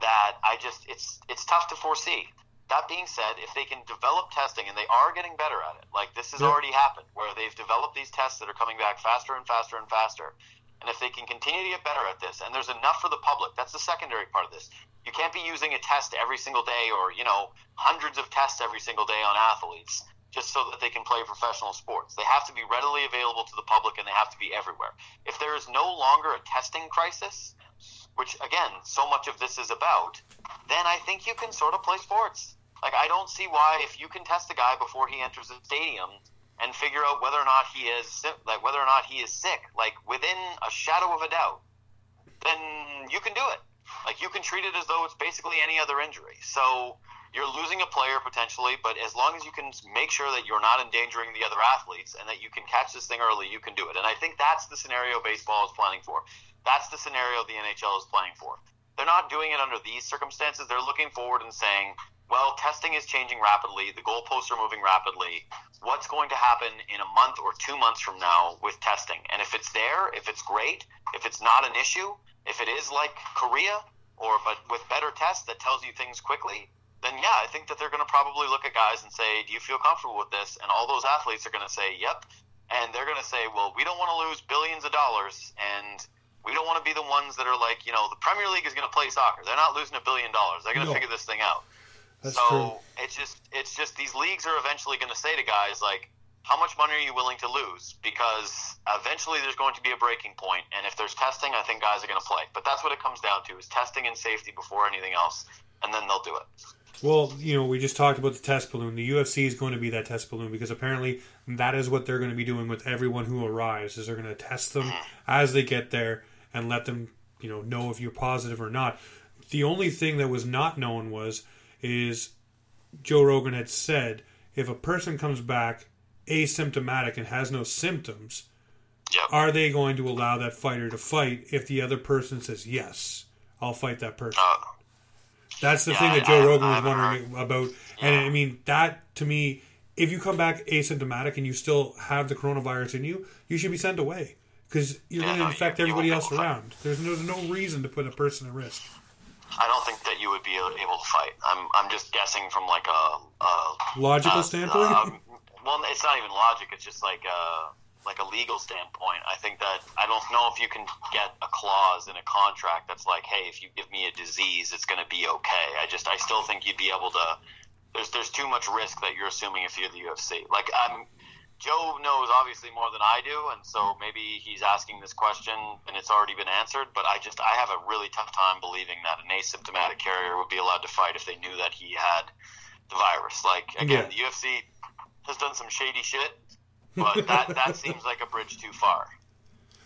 That I just, it's it's tough to foresee. That being said, if they can develop testing, and they are getting better at it, like this has Yep. already happened, where they've developed these tests that are coming back faster and faster and faster, and if they can continue to get better at this, and there's enough for the public, that's the secondary part of this. You can't be using a test every single day, or you know, hundreds of tests every single day on athletes just so that they can play professional sports. They have to be readily available to the public, and they have to be everywhere. If there is no longer a testing crisis, which again, so much of this is about, then I think you can sort of play sports. Like I don't see why if you can test a guy before he enters the stadium and figure out whether or not he is like whether or not he is sick, like within a shadow of a doubt, then you can do it. Like you can treat it as though it's basically any other injury. So you're losing a player potentially, but as long as you can make sure that you're not endangering the other athletes and that you can catch this thing early, you can do it. And I think that's the scenario baseball is planning for. That's the scenario the NHL is playing for. They're not doing it under these circumstances. They're looking forward and saying, well, testing is changing rapidly. The goalposts are moving rapidly. What's going to happen in a month or two months from now with testing? And if it's there, if it's great, if it's not an issue, if it is like Korea, or but with better tests that tells you things quickly, then yeah, I think that they're going to probably look at guys and say, "Do you feel comfortable with this?" And all those athletes are going to say, "Yep," and they're going to say, "Well, we don't want to lose billions of dollars, and we don't want to be the ones that are like, you know, the Premier League is going to play soccer. They're not losing a billion dollars. They're going to no. figure this thing out." That's so true. it's just it's just these leagues are eventually going to say to guys like, how much money are you willing to lose? Because eventually there's going to be a breaking point, and if there's testing, I think guys are going to play. But that's what it comes down to: is testing and safety before anything else, and then they'll do it. Well, you know, we just talked about the test balloon. The UFC is going to be that test balloon because apparently that is what they're going to be doing with everyone who arrives. Is they're going to test them as they get there and let them, you know, know if you're positive or not. The only thing that was not known was is Joe Rogan had said if a person comes back asymptomatic and has no symptoms, yep. are they going to allow that fighter to fight if the other person says yes, I'll fight that person? Uh, That's the yeah, thing that Joe I, Rogan I, was wondering heard. about, yeah. and I mean that to me, if you come back asymptomatic and you still have the coronavirus in you, you should be sent away because you're yeah, going to no, infect you, everybody you else around. There's no, there's no reason to put a person at risk. I don't think that you would be able to fight. I'm I'm just guessing from like a, a logical standpoint. Um, well, it's not even logic. It's just like a like a legal standpoint. I think that I don't know if you can get a clause in a contract that's like, hey, if you give me a disease, it's going to be okay. I just I still think you'd be able to. There's there's too much risk that you're assuming if you're the UFC. Like I'm Joe knows obviously more than I do, and so maybe he's asking this question and it's already been answered. But I just I have a really tough time believing that an asymptomatic carrier would be allowed to fight if they knew that he had the virus. Like again, yeah. the UFC has done some shady shit, but that that seems like a bridge too far.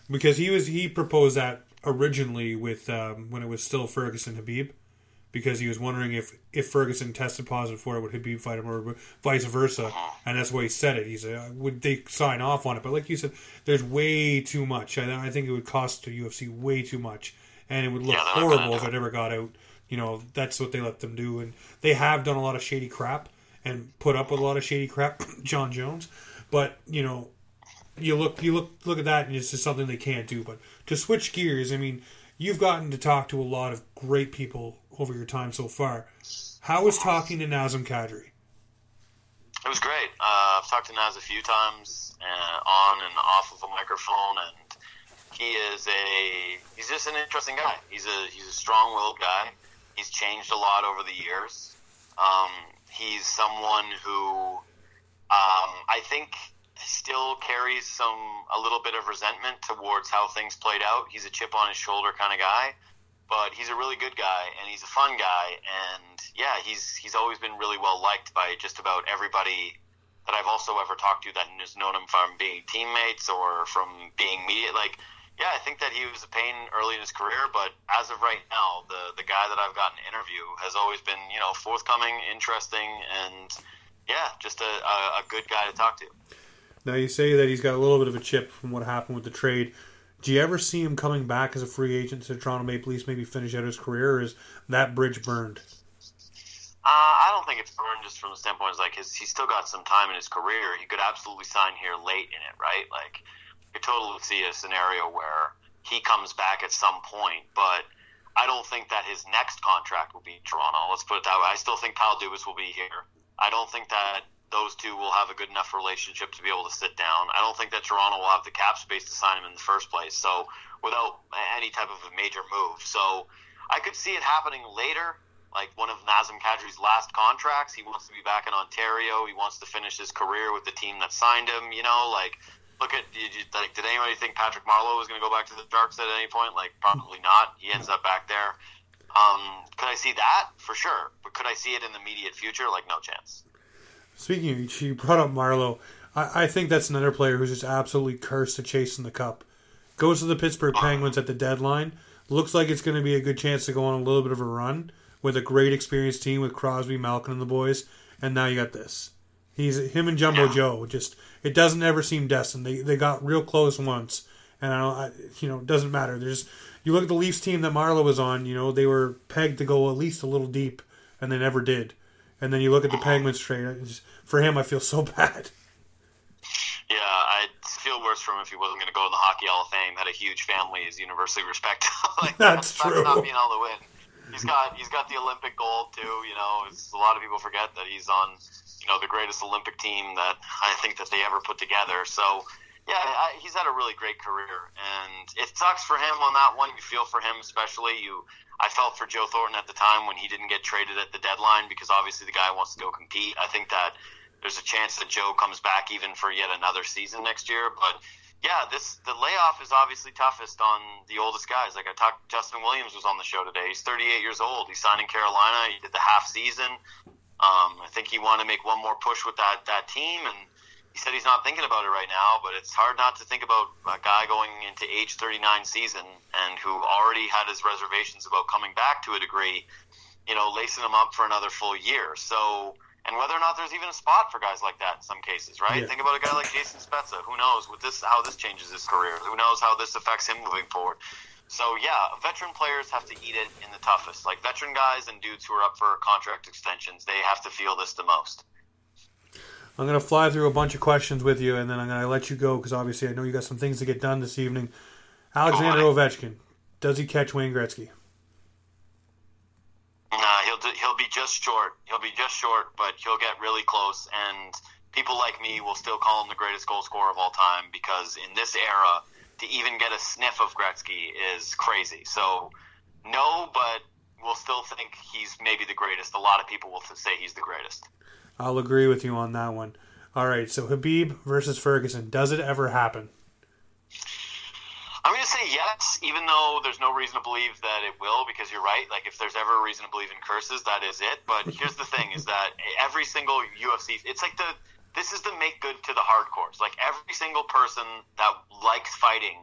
Because he was he proposed that originally with um, when it was still Ferguson Khabib because he was wondering if if Ferguson tested positive for it, would Khabib fight him, or vice versa? And that's why he said it. He said, uh, would they sign off on it? But like you said, there's way too much. I, I think it would cost the UFC way too much, and it would look yeah, horrible if it ever got out. You know, that's what they let them do, and they have done a lot of shady crap and put up with a lot of shady crap, Jon Jones. But you know, you look you look look at that, and it's just something they can't do. But to switch gears, I mean, you've gotten to talk to a lot of great people over your time so far. How was talking to Nazem Kadri? It was great. Uh, I've talked to Naz a few times uh, on and off of a microphone, and he is a he's just an interesting guy. He's a he's a strong-willed guy. He's changed a lot over the years. Um, he's someone who um, I think still carries some a little bit of resentment towards how things played out. He's a chip on his shoulder kind of guy but he's a really good guy and he's a fun guy and yeah he's he's always been really well liked by just about everybody that I've also ever talked to that has known him from being teammates or from being media like yeah I think that he was a pain early in his career but as of right now the the guy that I've gotten to interview has always been you know forthcoming interesting and yeah just a, a, a good guy to talk to. Now you say that he's got a little bit of a chip from what happened with the trade do you ever see him coming back as a free agent to Toronto Maple Leafs, maybe finish out his career, is that bridge burned? Uh, I don't think it's burned just from the standpoint of like his, he's still got some time in his career. He could absolutely sign here late in it, right? Like, you totally see a scenario where he comes back at some point, but I don't think that his next contract will be Toronto. Let's put it that way. I still think Kyle Dubas will be here. I don't think that those two will have a good enough relationship to be able to sit down. I don't think that Toronto will have the cap space to sign him in the first place. So without any type of a major move, so I could see it happening later. Like one of Nazem Kadri's last contracts, he wants to be back in Ontario. He wants to finish his career with the team that signed him. You know, like look at did, you, like did anybody think Patrick Marleau was going to go back to the Sharks at any point? Like probably not. He ends up back there. Um, could I see that for sure? But could I see it in the immediate future? Like no chance. Speaking of, she brought up Marleau. I, I think that's another player who's just absolutely cursed to chase in the cup. Goes to the Pittsburgh ah. Penguins at the deadline. Looks like it's going to be a good chance to go on a little bit of a run with a great experienced team with Crosby, Malkin, and the boys. And now you got this. He's him and Jumbo yeah. Joe. Just it doesn't ever seem destined. They they got real close once, and I don't. I, you know, it doesn't matter. There's you look at the Leafs team that Marleau was on. You know, they were pegged to go at least a little deep, and they never did. And then you look at the Penguins trade. Just, for him, I feel so bad. Yeah, I'd feel worse for him if he wasn't going to go in the Hockey Hall of Fame. Had a huge family, is universally respected. like, that's, that's true. Not being able to win. he's got he's got the Olympic gold too. You know, a lot of people forget that he's on you know the greatest Olympic team that I think that they ever put together. So yeah, I, he's had a really great career, and it sucks for him on that one. You feel for him, especially you. I felt for Joe Thornton at the time when he didn't get traded at the deadline because obviously the guy wants to go compete. I think that there's a chance that Joe comes back even for yet another season next year, but yeah, this the layoff is obviously toughest on the oldest guys. Like I talked, Justin Williams was on the show today. He's 38 years old. He's signed in Carolina. He did the half season. Um, I think he wanted to make one more push with that that team, and he said he's not thinking about it right now, but it's hard not to think about a guy going into age 39 season and who already had his reservations about coming back to a degree, you know, lacing him up for another full year. So, and whether or not there's even a spot for guys like that in some cases, right? Yeah. Think about a guy like Jason Spezza. Who knows with this how this changes his career? Who knows how this affects him moving forward? So yeah, veteran players have to eat it in the toughest. Like veteran guys and dudes who are up for contract extensions, they have to feel this the most. I'm going to fly through a bunch of questions with you, and then I'm going to let you go because obviously I know you got some things to get done this evening. Alexander oh, Ovechkin, does he catch Wayne Gretzky? Nah, he'll do, he'll be just short. He'll be just short, but he'll get really close. And people like me will still call him the greatest goal scorer of all time because in this era, to even get a sniff of Gretzky is crazy. So, no, but we'll still think he's maybe the greatest. A lot of people will say he's the greatest. I'll agree with you on that one. All right, so Khabib versus Ferguson. Does it ever happen? I'm going to say yes, even though there's no reason to believe that it will, because you're right. Like, if there's ever a reason to believe in curses, that is it. But here's the thing: is that every single UFC, it's like the this is the make good to the hardcores. Like every single person that likes fighting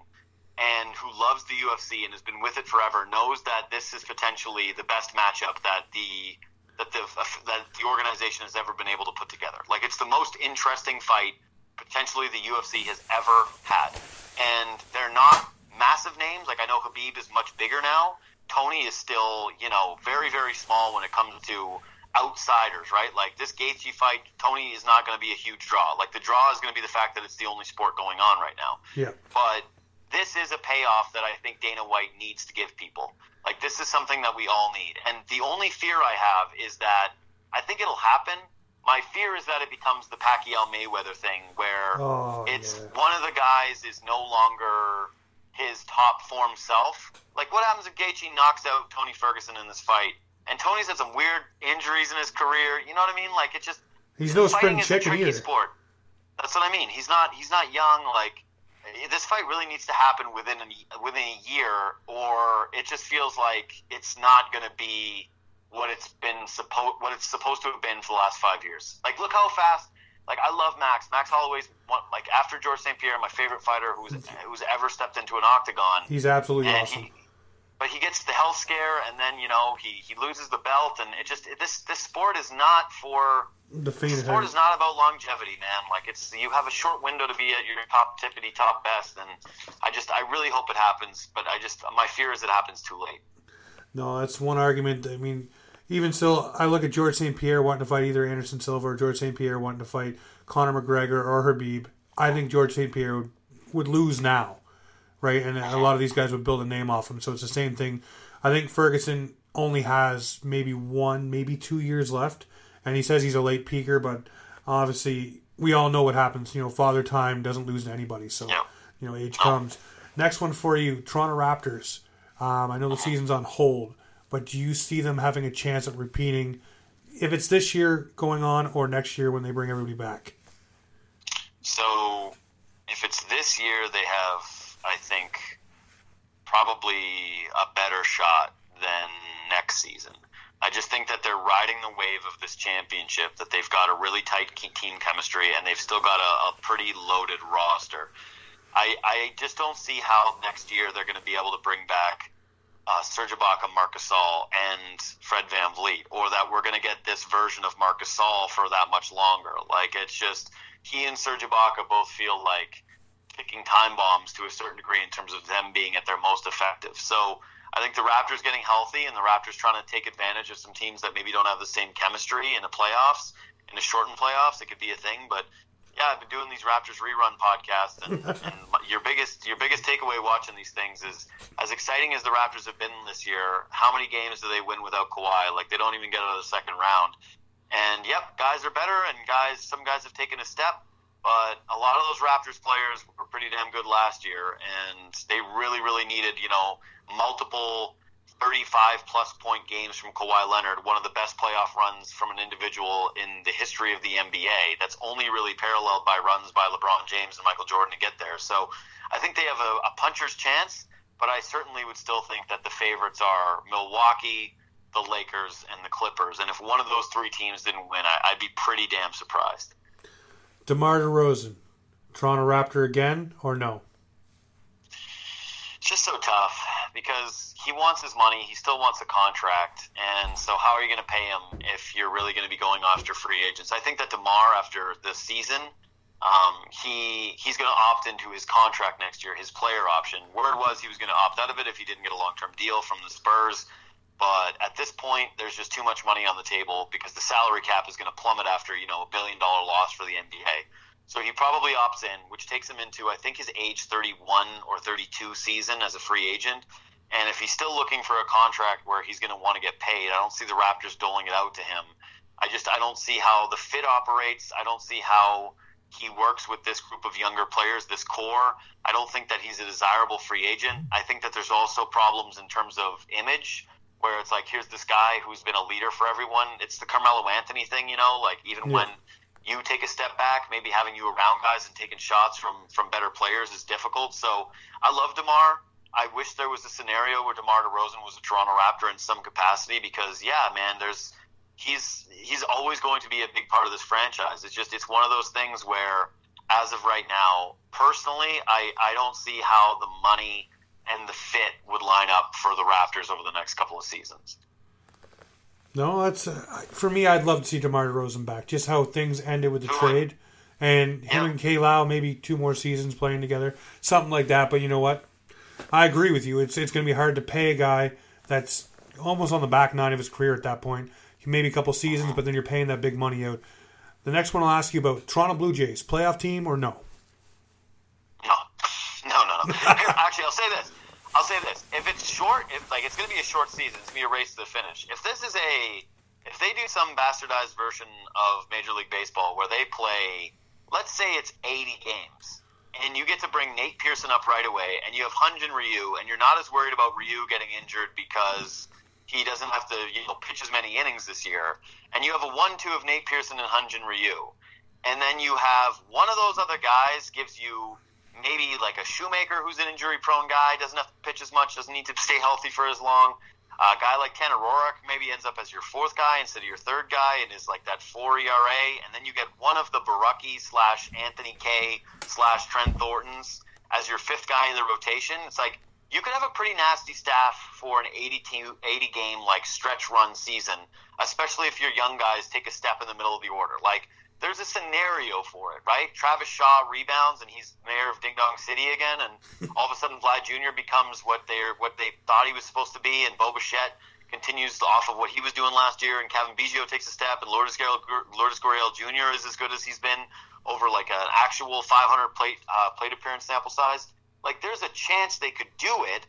and who loves the UFC and has been with it forever knows that this is potentially the best matchup that the that the that the organization has ever been able to put together. Like it's the most interesting fight potentially the UFC has ever had, and they're not massive names. Like I know Khabib is much bigger now. Tony is still you know very very small when it comes to outsiders, right? Like this Gaethje fight, Tony is not going to be a huge draw. Like the draw is going to be the fact that it's the only sport going on right now. Yeah. But this is a payoff that I think Dana White needs to give people. Like this is something that we all need. And the only fear I have is that I think it'll happen. My fear is that it becomes the Pacquiao Mayweather thing where oh, it's yeah. one of the guys is no longer his top form self. Like what happens if Gaethje knocks out Tony Ferguson in this fight? And Tony's had some weird injuries in his career. You know what I mean? Like it just he's no spring chicken either. Sport. That's what I mean. He's not. He's not young. Like this fight really needs to happen within a, within a year, or it just feels like it's not going to be what it's been supposed what it's supposed to have been for the last five years. Like, look how fast. Like, I love Max. Max Holloway's one, like after George St. Pierre, my favorite fighter who's who's ever stepped into an octagon. He's absolutely awesome. He, but he gets the health scare, and then you know he, he loses the belt, and it just this this sport is not for the sport is not about longevity, man. Like it's you have a short window to be at your top tippity top best, and I just I really hope it happens, but I just my fear is it happens too late. No, that's one argument. I mean, even still, I look at George St. Pierre wanting to fight either Anderson Silva or George St. Pierre wanting to fight Conor McGregor or Khabib. I think George St. Pierre would, would lose now, right? And a lot of these guys would build a name off him. So it's the same thing. I think Ferguson only has maybe one, maybe two years left and he says he's a late peaker, but obviously we all know what happens. You know, father time doesn't lose to anybody, so you know age comes. Next one for you, Toronto Raptors. Um, I know the season's on hold, but do you see them having a chance at repeating? If it's this year going on or next year when they bring everybody back. So, if it's this year, they have, I think, probably a better shot than next season. I just think that they're riding the wave of this championship, that they've got a really tight team chemistry, and they've still got a, a pretty loaded roster. I, I just don't see how next year they're going to be able to bring back uh, Serge Ibaka, Marc Gasol, and Fred VanVleet, or that we're going to get this version of Marc Gasol for that much longer. Like, it's just, he and Serge Ibaka both feel like ticking time bombs to a certain degree in terms of them being at their most effective. So, I think the Raptors getting healthy and the Raptors trying to take advantage of some teams that maybe don't have the same chemistry in the playoffs, in the shortened playoffs, it could be a thing. But yeah, I've been doing these Raptors rerun podcasts, and, and your biggest your biggest takeaway watching these things is as exciting as the Raptors have been this year. How many games do they win without Kawhi? Like they don't even get out of the second round. And yep, guys are better, and guys some guys have taken a step, but a lot of those Raptors players were pretty damn good last year, and they really really needed you know multiple 35 plus point games from Kawhi Leonard, one of the best playoff runs from an individual in the history of the NBA. That's only really paralleled by runs by LeBron James and Michael Jordan to get there. So I think they have a, a puncher's chance, but I certainly would still think that the favorites are Milwaukee, the Lakers, and the Clippers. And if one of those three teams didn't win, I, I'd be pretty damn surprised. DeMar DeRozan, Toronto Raptor again, or no? It's just so tough because he wants his money. He still wants a contract, and so how are you going to pay him if you're really going to be going after free agents? I think that Demar, after this season, um, he he's going to opt into his contract next year, his player option. Word was he was going to opt out of it if he didn't get a long term deal from the Spurs. But at this point, there's just too much money on the table because the salary cap is going to plummet after you know a billion dollar loss for the NBA. So he probably opts in, which takes him into, I think, his age 31 or 32 season as a free agent. And if he's still looking for a contract where he's going to want to get paid, I don't see the Raptors doling it out to him. I just I don't see how the fit operates. I don't see how he works with this group of younger players, this core. I don't think that he's a desirable free agent. I think that there's also problems in terms of image, where it's like here's this guy who's been a leader for everyone. It's the Carmelo Anthony thing, you know, like even yeah. when you take a step back, maybe having you around guys and taking shots from from better players is difficult. So I love Demar. I wish there was a scenario where Demar Derozan was a Toronto Raptor in some capacity because yeah, man, there's he's he's always going to be a big part of this franchise. It's just it's one of those things where as of right now, personally, I I don't see how the money and the fit would line up for the Raptors over the next couple of seasons. No, that's uh, for me. I'd love to see DeMar DeRozan back. Just how things ended with the trade, and him yeah. and K. Lau maybe two more seasons playing together, something like that. But you know what? I agree with you. It's it's going to be hard to pay a guy that's almost on the back nine of his career at that point. Maybe a couple seasons, but then you're paying that big money out. The next one I'll ask you about Toronto Blue Jays playoff team or no. Actually, I'll say this. I'll say this: if it's short, if like it's going to be a short season, it's going to be a race to the finish. If this is a, if they do some bastardized version of Major League Baseball where they play, let's say it's 80 games, and you get to bring Nate Pearson up right away, and you have Hyun-Jin Ryu, and you're not as worried about Ryu getting injured because he doesn't have to you know pitch as many innings this year, and you have a one-two of Nate Pearson and Hyun-Jin Ryu, and then you have one of those other guys gives you maybe like a Shoemaker who's an injury prone guy, doesn't have to pitch as much, doesn't need to stay healthy for as long. A guy like Tanner Roark maybe ends up as your fourth guy instead of your third guy and is like that four ERA. And then you get one of the Borucki slash Anthony Kay slash Trent Thorntons as your fifth guy in the rotation. It's like you could have a pretty nasty staff for an 82, 80 game like stretch run season, especially if your young guys take a step in the middle of the order. Like there's a scenario for it, right? Travis Shaw rebounds and he's mayor of Ding Dong City again, and all of a sudden Vlad Jr. becomes what they what they thought he was supposed to be, and Bo Bichette continues off of what he was doing last year, and Cavan Biggio takes a step, and Lourdes Gurriel, Lourdes Gurriel Jr. is as good as he's been over like an actual 500 plate uh, plate appearance sample size. Like there's a chance they could do it,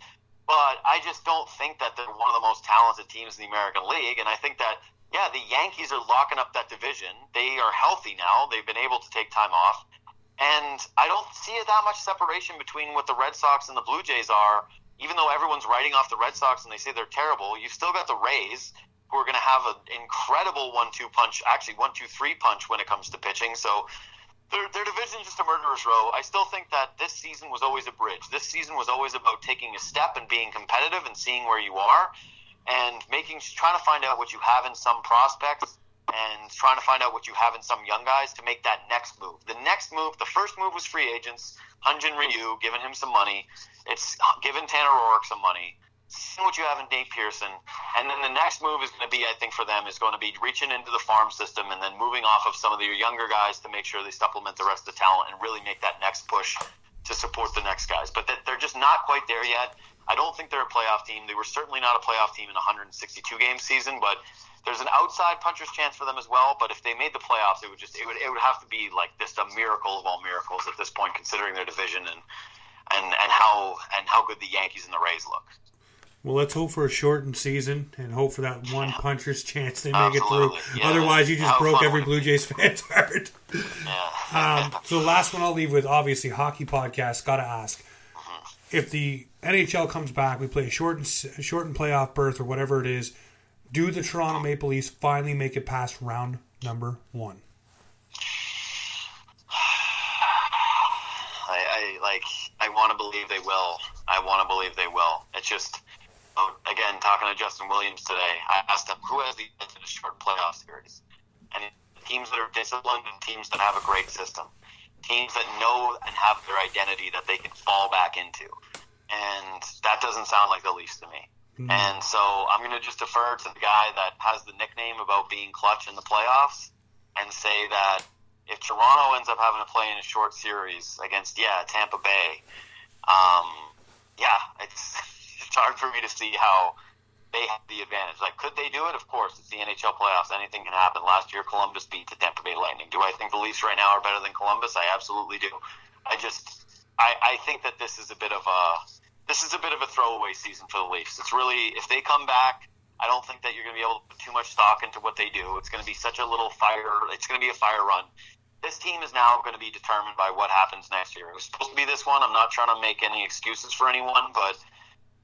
but I just don't think that they're one of the most talented teams in the American League, and I think that yeah, the Yankees are locking up that division. They are healthy now. They've been able to take time off. And I don't see that much separation between what the Red Sox and the Blue Jays are. Even though everyone's writing off the Red Sox and they say they're terrible, you've still got the Rays who are going to have an incredible one-two punch, actually one-two-three punch when it comes to pitching. So their, their division is just a murderer's row. I still think that this season was always a bridge. This season was always about taking a step and being competitive and seeing where you are and making trying to find out what you have in some prospects and trying to find out what you have in some young guys to make that next move. The next move, the first move was free agents, Hyun-Jin Ryu, giving him some money. It's giving Tanner Roark some money, seeing what you have in Nate Pearson, and then the next move is going to be, I think, for them is going to be reaching into the farm system and then moving off of some of your younger guys to make sure they supplement the rest of the talent and really make that next push to support the next guys. But that they're just not quite there yet. I don't think they're a playoff team. They were certainly not a playoff team in a 162 game season, but there's an outside puncher's chance for them as well. But if they made the playoffs, it would just it would it would have to be like just a miracle of all miracles at this point, considering their division and and and how and how good the Yankees and the Rays look. Well, let's hope for a shortened season and hope for that one yeah. puncher's chance they make Absolutely. it through. Yeah. Otherwise, you just how broke every Blue Jays fan's heart. Yeah. um, so, the last one I'll leave with obviously hockey podcast. Got to ask. If the NHL comes back, we play a shortened shortened playoff berth or whatever it is. Do the Toronto Maple Leafs finally make it past round number one? I, I like. I want to believe they will. I want to believe they will. It's just oh, again, talking to Justin Williams today, I asked him who has the edge in a short playoff series, and teams that are disciplined and teams that have a great system, teams that know and have their identity that they can fall back into, and that doesn't sound like the Leafs to me. Mm-hmm. And so I'm going to just defer to the guy that has the nickname about being clutch in the playoffs, and say that if Toronto ends up having to play in a short series against yeah Tampa Bay, um, yeah, it's it's hard for me to see how they have the advantage. Like, could they do it? Of course, it's the NHL playoffs. Anything can happen. Last year, Columbus beat the Tampa Bay Lightning. Do I think the Leafs right now are better than Columbus? I absolutely do. I just, I, I think that this is a bit of a, this is a bit of a throwaway season for the Leafs. It's really, if they come back, I don't think that you're going to be able to put too much stock into what they do. It's going to be such a little fire. It's going to be a fire run. This team is now going to be determined by what happens next year. It was supposed to be this one. I'm not trying to make any excuses for anyone, but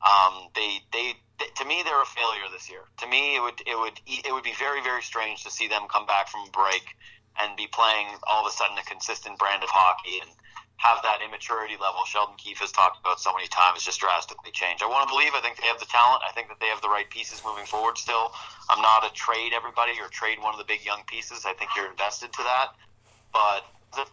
um, they, they, to me, they're a failure this year. To me, it would, it would, it would be very, very strange to see them come back from a break and be playing all of a sudden a consistent brand of hockey and have that immaturity level Sheldon Keefe has talked about so many times just drastically change. I want to believe. I think they have the talent. I think that they have the right pieces moving forward. Still, I'm not a trade everybody or trade one of the big young pieces. I think you're invested to that, but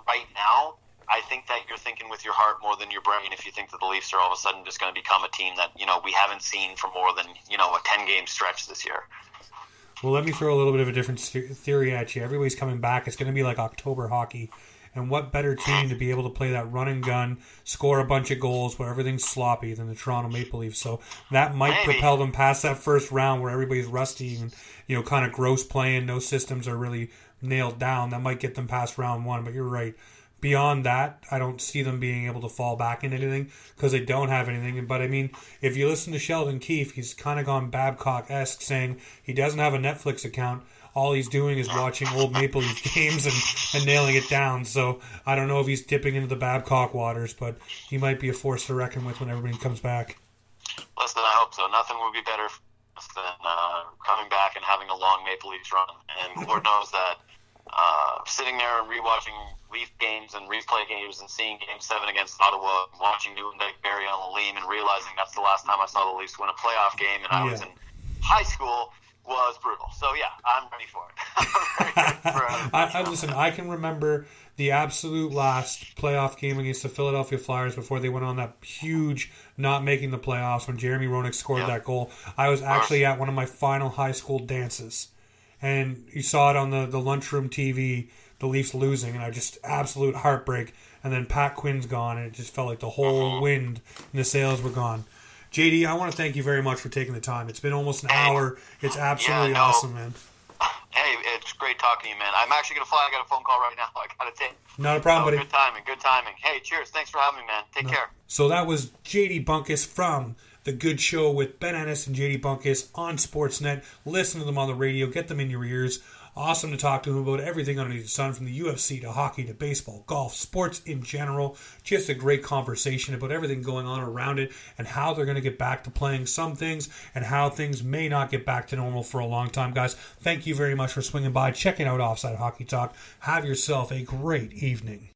right now, I think that you're thinking with your heart more than your brain if you think that the Leafs are all of a sudden just going to become a team that you know we haven't seen for more than you know a ten game stretch this year. Well, let me throw a little bit of a different theory at you. Everybody's coming back. It's going to be like October hockey. And what better team to be able to play that run and gun, score a bunch of goals where everything's sloppy than the Toronto Maple Leafs? So that might Maybe. propel them past that first round where everybody's rusty and you know kind of gross playing. No systems are really nailed down. That might get them past round one. But you're right beyond that, I don't see them being able to fall back in anything because they don't have anything. But I mean, if you listen to Sheldon Keefe, he's kind of gone Babcock esque, saying he doesn't have a Netflix account. All he's doing is watching old Maple Leaf games and, and nailing it down. So I don't know if he's dipping into the Babcock waters, but he might be a force to reckon with when everybody comes back. Listen, I hope so. Nothing would be better than uh, coming back and having a long Maple Leafs run. And Lord knows that uh, sitting there and rewatching Leaf games and replay games and seeing Game Seven against Ottawa, watching Nieuwendyk bury on Lalime, and realizing that's the last time I saw the Leafs win a playoff game, and I yeah. was in high school was brutal. So yeah, I'm ready for it. for it. I, I, listen. I can remember the absolute last playoff game against the Philadelphia Flyers before they went on that huge not making the playoffs when Jeremy Roenick scored that goal. I was actually at one of my final high school dances and you saw it on the, the lunchroom TV, the Leafs losing, and I just absolute heartbreak. And then Pat Quinn's gone, and it just felt like the whole uh-huh. wind and the sails were gone. JD, I want to thank you very much for taking the time. It's been almost an hour. It's absolutely yeah, no. awesome, man. Hey, it's great talking to you, man. I'm actually going to fly. I got a phone call right now. I got to take. Not a problem, oh, buddy. Good timing. Good timing. Hey, cheers. Thanks for having me, man. Take no. care. So that was JD Bunkis from the Good Show with Ben Ennis and JD Bunkis on Sportsnet. Listen to them on the radio, get them in your ears. Awesome to talk to him about everything underneath the sun, from the UFC to hockey to baseball, golf, sports in general. Just a great conversation about everything going on around it and how they're going to get back to playing some things and how things may not get back to normal for a long time, guys. Thank you very much for swinging by, checking out Offside Hockey Talk. Have yourself a great evening.